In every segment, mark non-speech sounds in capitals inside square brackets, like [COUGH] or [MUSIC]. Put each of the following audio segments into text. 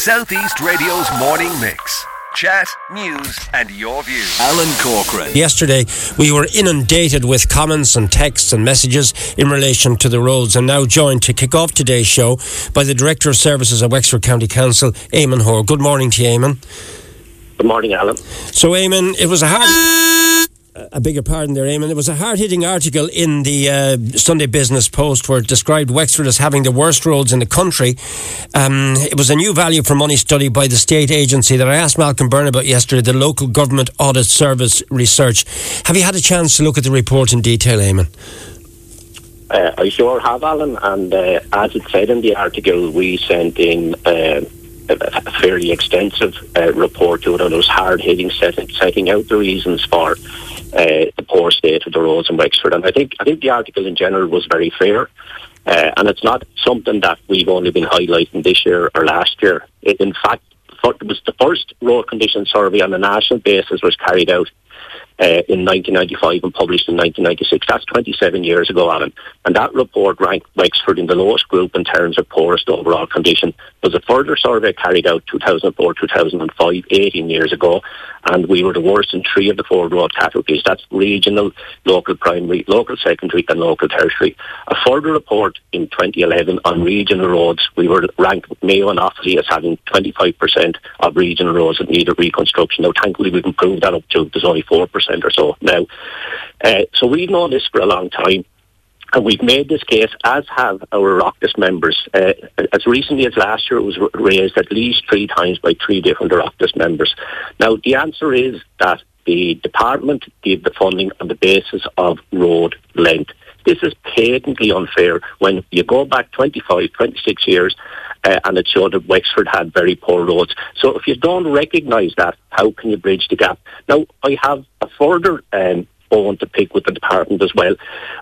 Southeast Radio's morning mix. Chat, news, and your views. Alan Corcoran. Yesterday, we were inundated with comments and texts and messages in relation to the roads, and now joined to kick off today's show by the Director of Services at Wexford County Council, Eamon Hoare. Good morning to you, Eamon. Good morning, Alan. So, Eamon, it was a hard. A bigger pardon there, Eamon. It was a hard hitting article in the uh, Sunday Business Post where it described Wexford as having the worst roads in the country. Um, it was a new value for money study by the state agency that I asked Malcolm Byrne about yesterday, the Local Government Audit Service Research. Have you had a chance to look at the report in detail, Eamon? Uh, I sure have, Alan. And uh, as it said in the article, we sent in uh, a fairly extensive uh, report to it, and it was hard hitting, setting, setting out the reasons for uh, the poor state of the roads in Wexford. And I think I think the article in general was very fair. Uh, and it's not something that we've only been highlighting this year or last year. It, in fact, it was the first road condition survey on a national basis was carried out uh, in 1995 and published in 1996. That's 27 years ago, Alan. And that report ranked Wexford in the lowest group in terms of poorest overall condition. There was a further survey carried out 2004-2005, 18 years ago, and we were the worst in three of the four road categories. That's regional, local primary, local secondary and local tertiary. A further report in 2011 on regional roads, we were ranked Mayo and Offaly as having 25% of regional roads that needed reconstruction. Now, thankfully, we've improved that up to there's only 4% or so now. Uh, so we've known this for a long time. And we've made this case, as have our Oireachtas members. Uh, as recently as last year, it was raised at least three times by three different Oireachtas members. Now, the answer is that the department gave the funding on the basis of road length. This is patently unfair when you go back 25, 26 years uh, and it showed that Wexford had very poor roads. So if you don't recognise that, how can you bridge the gap? Now, I have a further um, bone to pick with the department as well.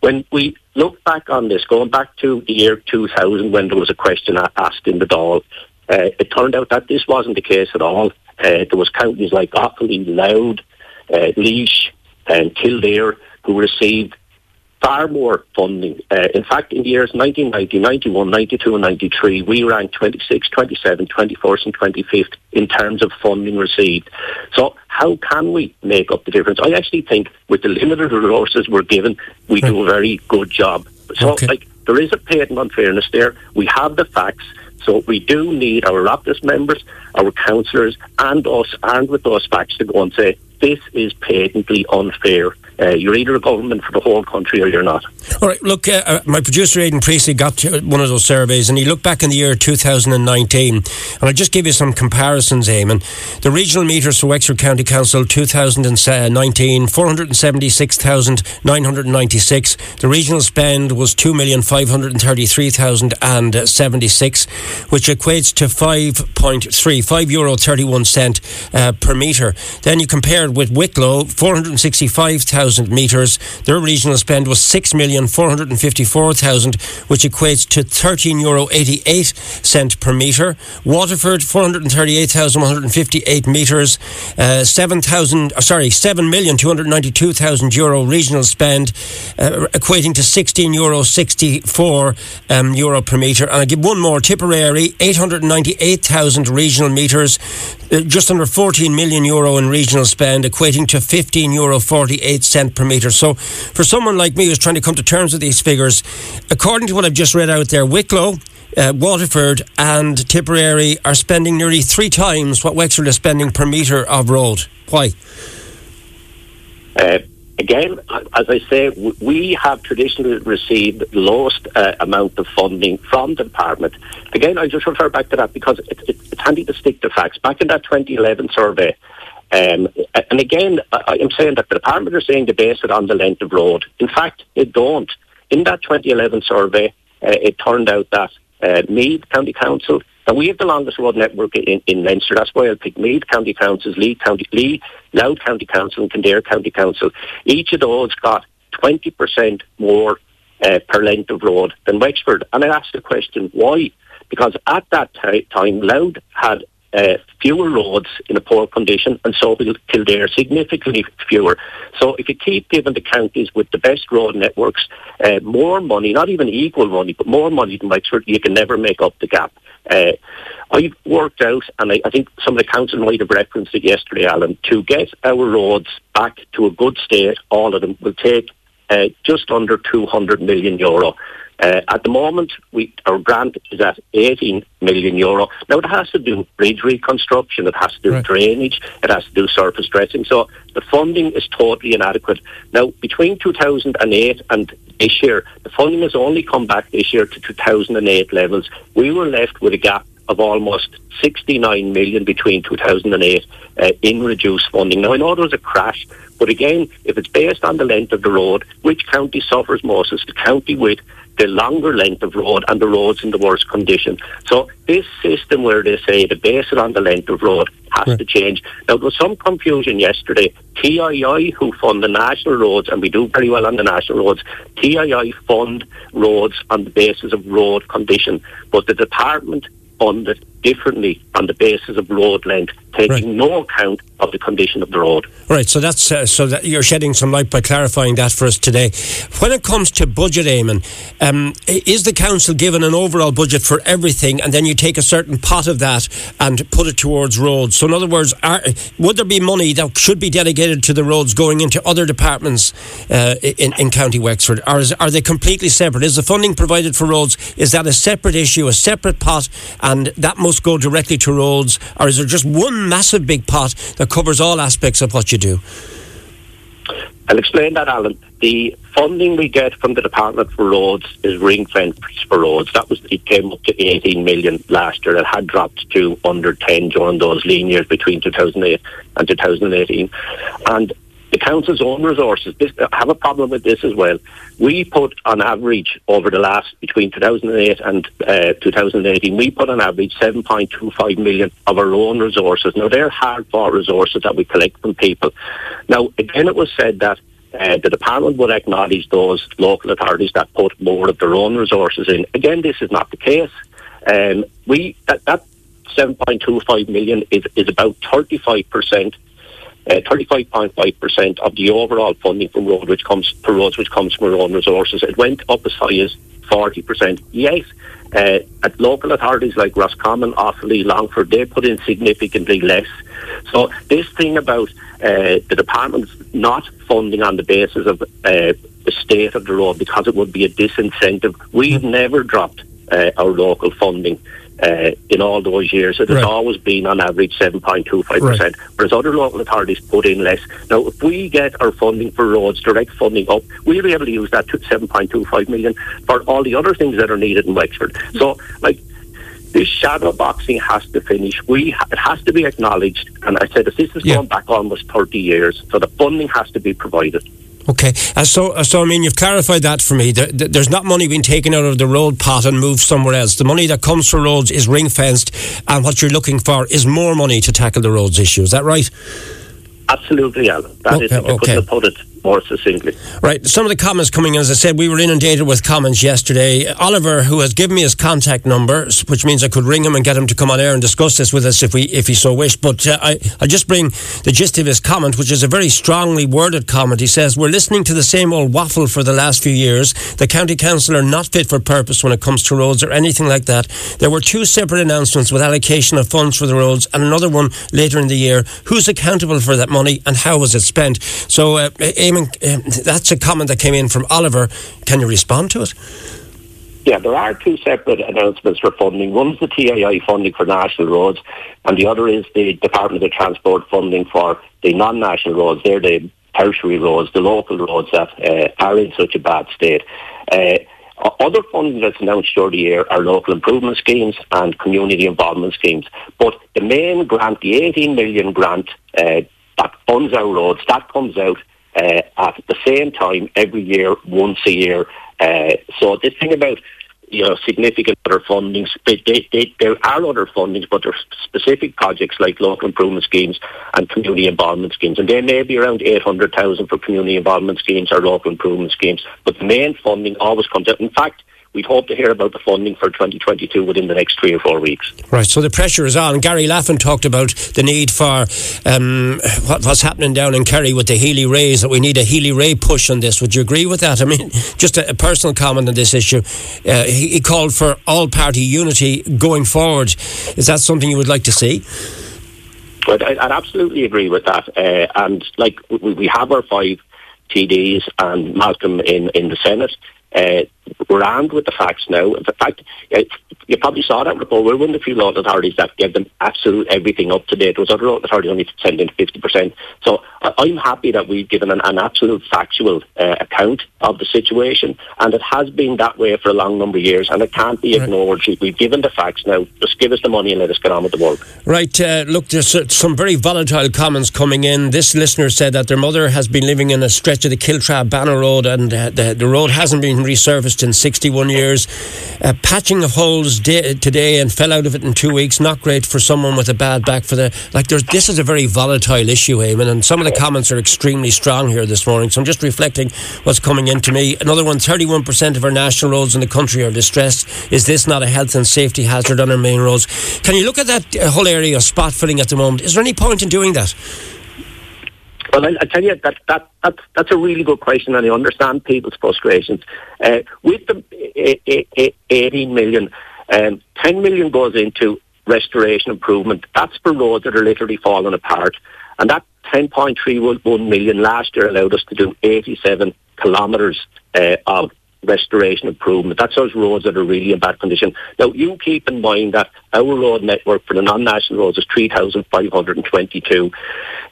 When we look back on this, going back to the year 2000 when there was a question asked in the Dáil, uh, it turned out that this wasn't the case at all. Uh, there was counties like Offaly, Louth, uh, Laois and Kildare who received far more funding. Uh, in fact, in the years 1990, 91, 92 and 93, we ranked 26, 27, 24th and 25th in terms of funding received. So how can we make up the difference? I actually think with the limited resources we're given, we do a very good job. So okay. like there is a patent unfairness there. We have the facts. So we do need our Oireachtas members, our councillors, and us armed with those facts to go and say, this is patently unfair uh, you're either a government for the whole country or you're not. All right, look, uh, uh my producer Aidan Priestley got one of those surveys and he looked back in the year 2019 and I'll just give you some comparisons, Eamon. The regional meters for Wexford County Council 2019, 476,996. The regional spend was 2,533,076, which equates to 5.3, 5 euro 31 cent uh, per metre. Then you compared with Wicklow, 465,000 1,000 metres. Their regional spend was 6,454,000, which equates to 13 euro 88 cent per metre. Waterford, 438,158 metres, uh, 7,000, uh, sorry, 7,292,000 euro regional spend, uh, equating to 16 euro 64 um, euro per metre. And I give one more, Tipperary, 898,000 regional metres, uh, just under 14 million euro in regional spend, equating to 15 euro 48 cent per metre. So for someone like me who's trying to come to terms with these figures, according to what I've just read out there, Wicklow, uh, Waterford and Tipperary are spending nearly three times what Wexford is spending per metre of road. Why? Uh, again, as I say, we have traditionally received the lowest uh, amount of funding from the department. Again, I just refer back to that because it, it, it's handy to stick to facts. Back in that 2011 survey, um, and again, I am saying that the department are saying to base it on the length of road. In fact, they don't. In that 2011 survey, uh, it turned out that uh, Meath County Council, and we have the longest road network in, in Leinster. That's why I picked Meath County Councils, Lee County, Lee, Louth County Council, and Kildare County Council. Each of those got 20% more uh, per length of road than Wexford. And I asked the question, why? Because at that t- time, Louth had uh, fewer roads in a poor condition, and so will Kildare significantly fewer. So if you keep giving the counties with the best road networks uh, more money, not even equal money, but more money than Wexford, you can never make up the gap. Uh, I've worked out, and I, I, think some of the council might have referenced it yesterday, Alan, to get our roads back to a good state, all of them, will take uh, just under 200 million euro. Uh, at the moment, we, our grant is at 18 million euro. Now, it has to do bridge reconstruction, it has to do right. drainage, it has to do surface dressing. So the funding is totally inadequate. Now, between 2008 and this year, the funding has only come back this year to 2008 levels. We were left with a gap of almost 69 million between 2008 uh, in reduced funding. Now, I know there was a crash, but again, if it's based on the length of the road, which county suffers most is the county with the longer length of road and the roads in the worst condition. So this system where they say to base it on the length of road has right. to change. Now there was some confusion yesterday. TII who fund the national roads and we do very well on the national roads, TII fund roads on the basis of road condition. But the department funded differently on the basis of road length, taking right. no account of the condition of the road. Right. So that's uh, so that you're shedding some light by clarifying that for us today. When it comes to budget, Eamon, um, is the council given an overall budget for everything, and then you take a certain pot of that and put it towards roads? So, in other words, are, would there be money that should be dedicated to the roads going into other departments uh, in, in County Wexford, or is, are they completely separate? Is the funding provided for roads is that a separate issue, a separate pot, and that must go directly to roads, or is there just one massive big pot that covers all aspects of what you do? I'll explain that, Alan. The funding we get from the Department for Roads is ring fenced for roads. That was it came up to 18 million last year. It had dropped to under 10 during those lean years between 2008 and 2018. And council's own resources this, have a problem with this as well. We put on average over the last between 2008 and uh, 2018, we put on average 7.25 million of our own resources. Now they're hard fought resources that we collect from people. Now again, it was said that uh, the department would acknowledge those local authorities that put more of their own resources in. Again, this is not the case. Um, we that, that 7.25 million is, is about 35 percent 35.5% uh, of the overall funding from road which comes for roads which comes from our own resources. It went up as high as 40%. Yes, uh, at local authorities like Roscommon, Offaly, Longford, they put in significantly less. So this thing about uh, the department's not funding on the basis of uh, the state of the road because it would be a disincentive. We've mm. never dropped uh, our local funding uh, in all those years. It has right. always been on average 7.25%, right. whereas other local authorities put in less. Now, if we get our funding for roads, direct funding up, we'll be able to use that to 7.25 million for all the other things that are needed in Wexford. So, like, this shadow boxing has to finish. We it has to be acknowledged, and I said this is yeah. going back almost 30 years, so the funding has to be provided. Okay, uh, so uh, so I mean you've clarified that for me. There, there's not money being taken out of the road pot and moved somewhere else. The money that comes for roads is ring fenced, and what you're looking for is more money to tackle the roads issue. Is that right? Absolutely, Alan. That okay, is, okay. couldn't have put it more succinctly. Right. Some of the comments coming in, as I said, we were inundated with comments yesterday. Oliver, who has given me his contact number, which means I could ring him and get him to come on air and discuss this with us if we if he so wished. But uh, I I just bring the gist of his comment, which is a very strongly worded comment. He says we're listening to the same old waffle for the last few years. The county council are not fit for purpose when it comes to roads or anything like that. There were two separate announcements with allocation of funds for the roads and another one later in the year. Who's accountable for that money and how was it spent? So. Uh, um, that's a comment that came in from Oliver. Can you respond to it? Yeah, there are two separate announcements for funding. One is the TII funding for national roads, and the other is the Department of Transport funding for the non-national roads. They're the tertiary roads, the local roads that uh, are in such a bad state. Uh, other funding that's announced during the year are local improvement schemes and community involvement schemes. But the main grant, the 18 million grant uh, that funds our roads, that comes out uh, at the same time every year, once a year. Uh, so the thing about you know significant other fundings, they, they, they, there are other fundings, but there are specific projects like local improvement schemes and community involvement schemes, and they may be around eight hundred thousand for community involvement schemes or local improvement schemes. But the main funding always comes out. In fact, we'd hope to hear about the funding for 2022 within the next three or four weeks. Right, so the pressure is on. Garry Laffan talked about the need for um, what, what's happening down in Kerry with the Healy-Raes, that we need a Healy-Rae push on this. Would you agree with that? I mean, [LAUGHS] just a, a personal comment on this issue. Uh, he, he called for all-party unity going forward. Is that something you would like to see? But I, I'd absolutely agree with that. Uh, and like we, we have our five TDs and Malcolm in, in the Senate. Uh, we're armed with the facts now. In fact, uh, you probably saw that report. We're one of the few local authorities that gave them absolute everything up to date. There was other local authorities only send in 50%. So I'm happy that we've given an, an absolute factual uh, account of the situation, and it has been that way for a long number of years, and it can't be ignored. Right. We've given the facts now. Just give us the money and let us get on with the work. Right. Uh, look, there's uh, some very volatile comments coming in. This listener said that their mother has been living in a stretch of the Kiltra Banner Road, and uh, the, the road hasn't been resurfaced in 61 years. Patching of holes day, today and fell out of it in two weeks. Not great for someone with a bad back. For the like, this is a very volatile issue, Eamon, and some of the comments are extremely strong here this morning. So I'm just reflecting what's coming into me. Another one: 31% of our national roads in the country are distressed. Is this not a health and safety hazard on our main roads? Can you look at that uh, whole area of spot filling at the moment? Is there any point in doing that? Well, I, I, tell you that, that that that's a really good question, and I understand people's frustrations. Uh, with the uh, uh, 18 million, um, 10 million goes into restoration improvement. That's for roads that are literally falling apart, and that 10.31 million last year allowed us to do 87 kilometres uh, of restoration improvement. That's those roads that are really in bad condition. Now, you keep in mind that our road network for the non-national roads is 3,522.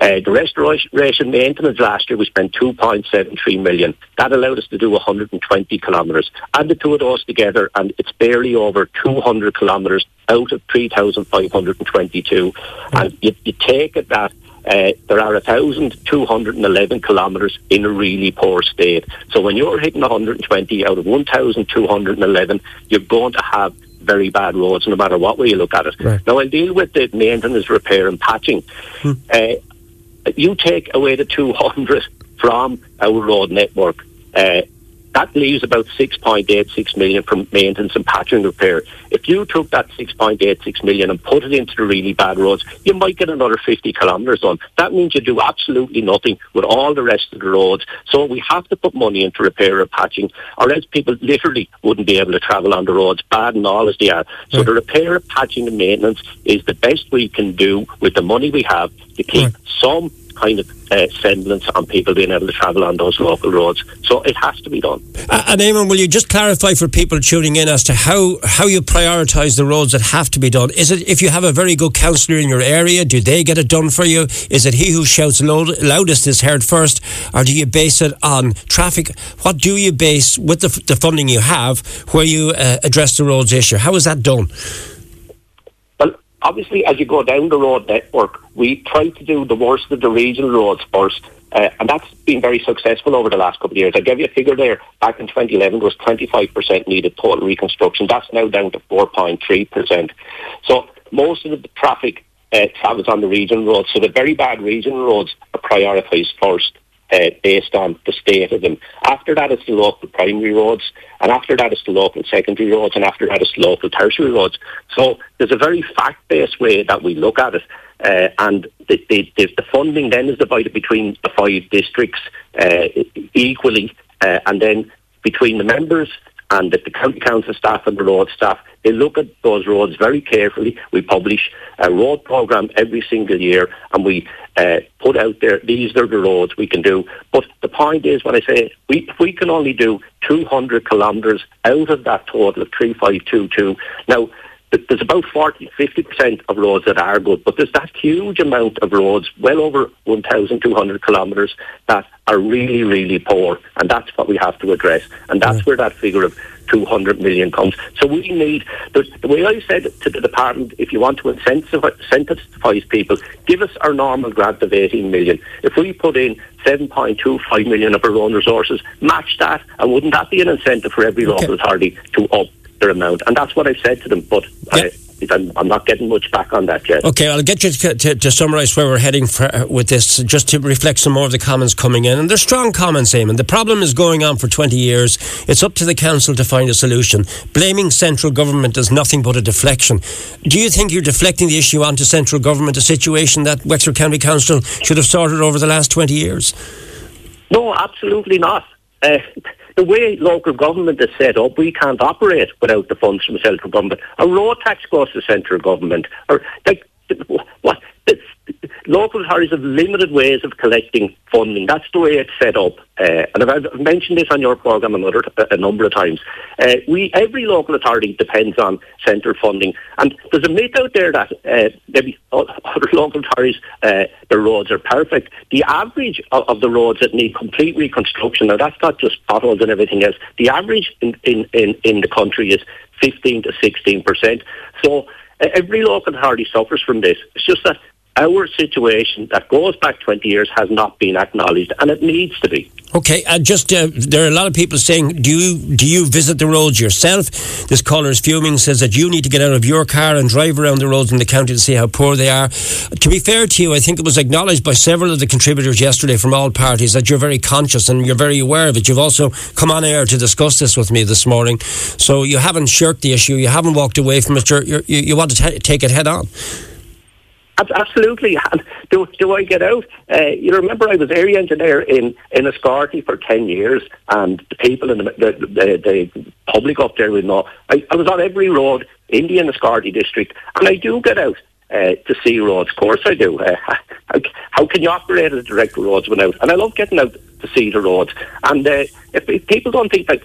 Uh, the restoration maintenance last year, we spent 2.73 million. That allowed us to do 120 kilometres. Add the two of those together and it's barely over 200 kilometres out of 3,522. And you, you take it that uh, there are 1,211 kilometres in a really poor state. So when you're hitting 120 out of 1,211, you're going to have very bad roads no matter what way you look at it. Right. Now I'll deal with the maintenance, repair and patching. Hmm. Uh, you take away the 200 [LAUGHS] from our road network, uh, that leaves about 6.86 million for maintenance and patching repair. If you took that 6.86 million and put it into the really bad roads, you might get another 50 kilometres on. That means you do absolutely nothing with all the rest of the roads. So we have to put money into repair or patching, or else people literally wouldn't be able to travel on the roads, bad and all as they are. So right. the repair, and patching and maintenance is the best we can do with the money we have to keep right. some kind of uh, semblance on people being able to travel on those local roads. So it has to be done. Uh, and Eamon, will you just clarify for people tuning in as to how, how you prioritise the roads that have to be done? Is it if you have a very good councillor in your area, do they get it done for you? Is it he who shouts loud, loudest is heard first? Or do you base it on traffic? What do you base, with the, the funding you have, where you uh, address the roads issue? How is that done? Obviously, as you go down the road network, we try to do the worst of the regional roads first. Uh, and that's been very successful over the last couple of years. I gave you a figure there. Back in 2011, there was 25% needed total reconstruction. That's now down to 4.3%. So most of the traffic uh, travels on the regional roads. So the very bad regional roads are prioritised first uh, based on the state of them. After that, it's the local primary roads, and after that, it's the local secondary roads, and after that, it's the local tertiary roads. So there's a very fact-based way that we look at it, uh, and the, the, the, funding then is divided between the five districts uh, equally, uh, and then between the members and the, the county council staff and the road staff, they look at those roads very carefully. We publish a road programme every single year and we uh, put out there, these are the roads we can do. But the point is, when I say we, we can only do 200 kilometres out of that total of 3522, now there's about 40, 50% of roads that are good, but there's that huge amount of roads, well over 1,200 kilometres, that are really, really poor. And that's what we have to address. And that's where that figure of 200 million comes. So we need, the, the way I said to the department, if you want to incentivise people, give us our normal grant of 18 million. If we put in 7.25 million of our own resources, match that, and wouldn't that be an incentive for every okay. local authority to up their amount. And that's what I said to them. But yeah. I'm, I'm, not getting much back on that yet. Okay, I'll get you to, to, to summarise where we're heading for, uh, with this, just to reflect some more of the comments coming in. And they're strong comments, Eamon. The problem is going on for 20 years. It's up to the council to find a solution. Blaming central government is nothing but a deflection. Do you think you're deflecting the issue onto central government, a situation that Wexford County Council should have sorted over the last 20 years? No, absolutely not. Uh, the way local government is set up, we can't operate without the funds from central government. A road tax goes to central government. Or like what? Local authorities have limited ways of collecting funding. That's the way it's set up. Uh, and I've mentioned this on your programme another, a number of times. Uh, we every local authority depends on central funding, and there's a myth out there that uh, maybe other [LAUGHS] local authorities uh, their roads are perfect. The average of, of, the roads that need complete reconstruction, now that's not just potholes and everything else. The average in in, in, in the country is 15 to 16 percent. So every local authority suffers from this. It's just that our situation that goes back 20 years has not been acknowledged, and it needs to be. Okay, uh, just uh, there are a lot of people saying, do you do you visit the roads yourself? This caller is fuming, says that you need to get out of your car and drive around the roads in the county to see how poor they are. To be fair to you, I think it was acknowledged by several of the contributors yesterday from all parties that you're very conscious and you're very aware of it. You've also come on air to discuss this with me this morning, so you haven't shirked the issue, you haven't walked away from it. You're, you want to t- take it head on. Absolutely. Do, do I get out? Uh, you remember I was area engineer in, in Enniscorthy for 10 years and the people in the, the, the, the public up there would know. I, I, was on every road in the Enniscorthy district and I do get out uh, to see roads. Of course I do. Uh, [LAUGHS] how, how, can you operate as a direct roads without? And I love getting out to see the roads. And uh, if, if, people don't think like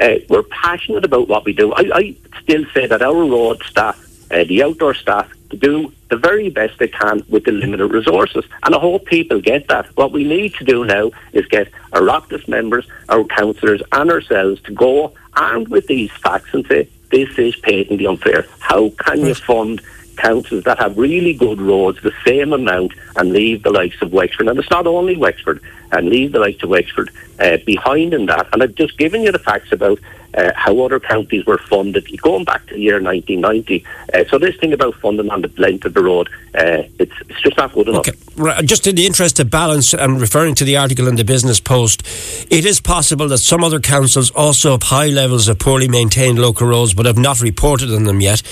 uh, we're passionate about what we do, I, I still say that our road staff, uh, the outdoor staff, to do the very best they can with the limited resources. And I hope people get that. What we need to do now is get our Oireachtas members, our councillors, and ourselves to go armed with these facts and say, this is patently unfair. How can you fund councils that have really good roads the same amount and leave the likes of Wexford? And it's not only Wexford, and leave the likes of Wexford uh, behind in that. And I've just given you the facts about uh, how other counties were funded going back to the year 1990. Uh, so this thing about funding on the length of the road, uh, it's, it's just not good enough. Okay. Right. Just in the interest of balance, and referring to the article in the Business Post, it is possible that some other councils also have high levels of poorly maintained local roads, but have not reported on them yet.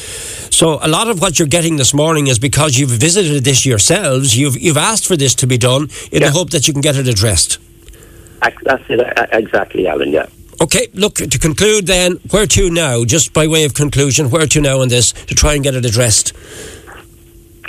So a lot of what you're getting this morning is because you've visited this yourselves. You've you've asked for this to be done in yeah. the hope that you can get it addressed. That's it, exactly, Alan. Yeah. Okay, look, to conclude then, where to now, just by way of conclusion, where to now in this to try and get it addressed?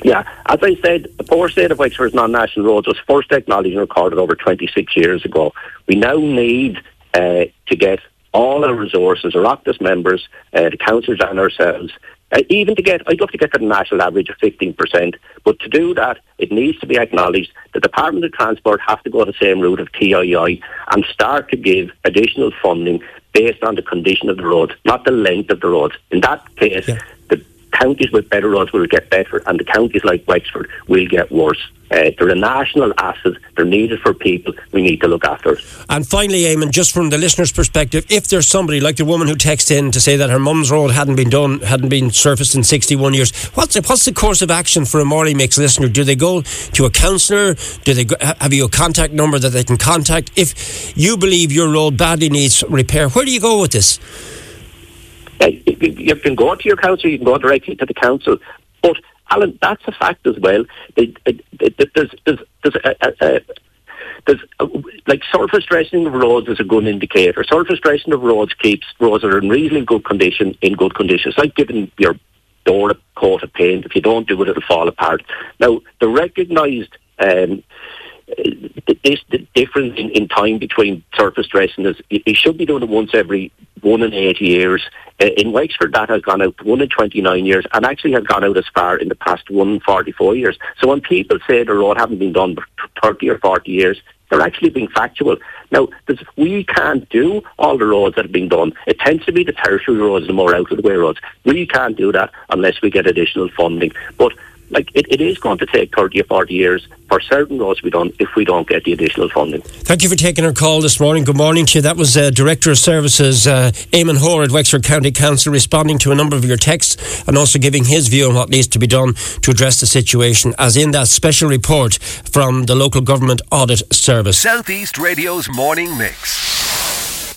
Yeah, as I said, the poor state of Wexford's non-national roads was first acknowledged and recorded over 26 years ago. We now need uh, to get all our resources, our Oireachtas members, uh, the councillors and ourselves, uh, even to get, I'd love to get to the national average of 15%, but to do that, it needs to be acknowledged that the Department of Transport has to go the same route of TII and start to give additional funding based on the condition of the roads, not the length of the roads. In that case, yeah. Counties with better roads will get better and the counties like Wexford will get worse. Uh, they're a national asset. They're needed for people. We need to look after. And finally, Eamon, just from the listener's perspective, if there's somebody like the woman who texted in to say that her mum's road hadn't been done, hadn't been surfaced in 61 years, what's the, what's the course of action for a Morning Mix listener? Do they go to a councillor? Do they go, have you a contact number that they can contact? If you believe your road badly needs repair, where do you go with this? Uh, you can go to your council. You can go directly to the council, but Alan, that's a fact as well. There's there's there's a, a, a there's like surface dressing of roads is a good indicator. Surface dressing of roads keeps roads that are in reasonably good condition in good condition. It's like giving your door a coat of paint. If you don't do it, it'll fall apart. Now, the recognised um, this the difference in, in time between surface dressing is you should be done it once every one in eight years. Uh, in Wexford, that has gone out one in 29 years and actually has gone out as far in the past one in 44 years. So when people say the road haven't been done for 30 or 40 years, they're actually being factual. Now, we can't do all the roads that have been done. It tends to be the tertiary roads, and the more out of the way roads. We can't do that unless we get additional funding. But like it, it is going to take 30 or 40 years for certain roads to be done if we don't get the additional funding. Thank you for taking our call this morning. Good morning to you. That was uh, Director of Services uh, Eamon Hoare at Wexford County Council responding to a number of your texts and also giving his view on what needs to be done to address the situation, as in that special report from the Local Government Audit Service. Southeast Radio's morning mix.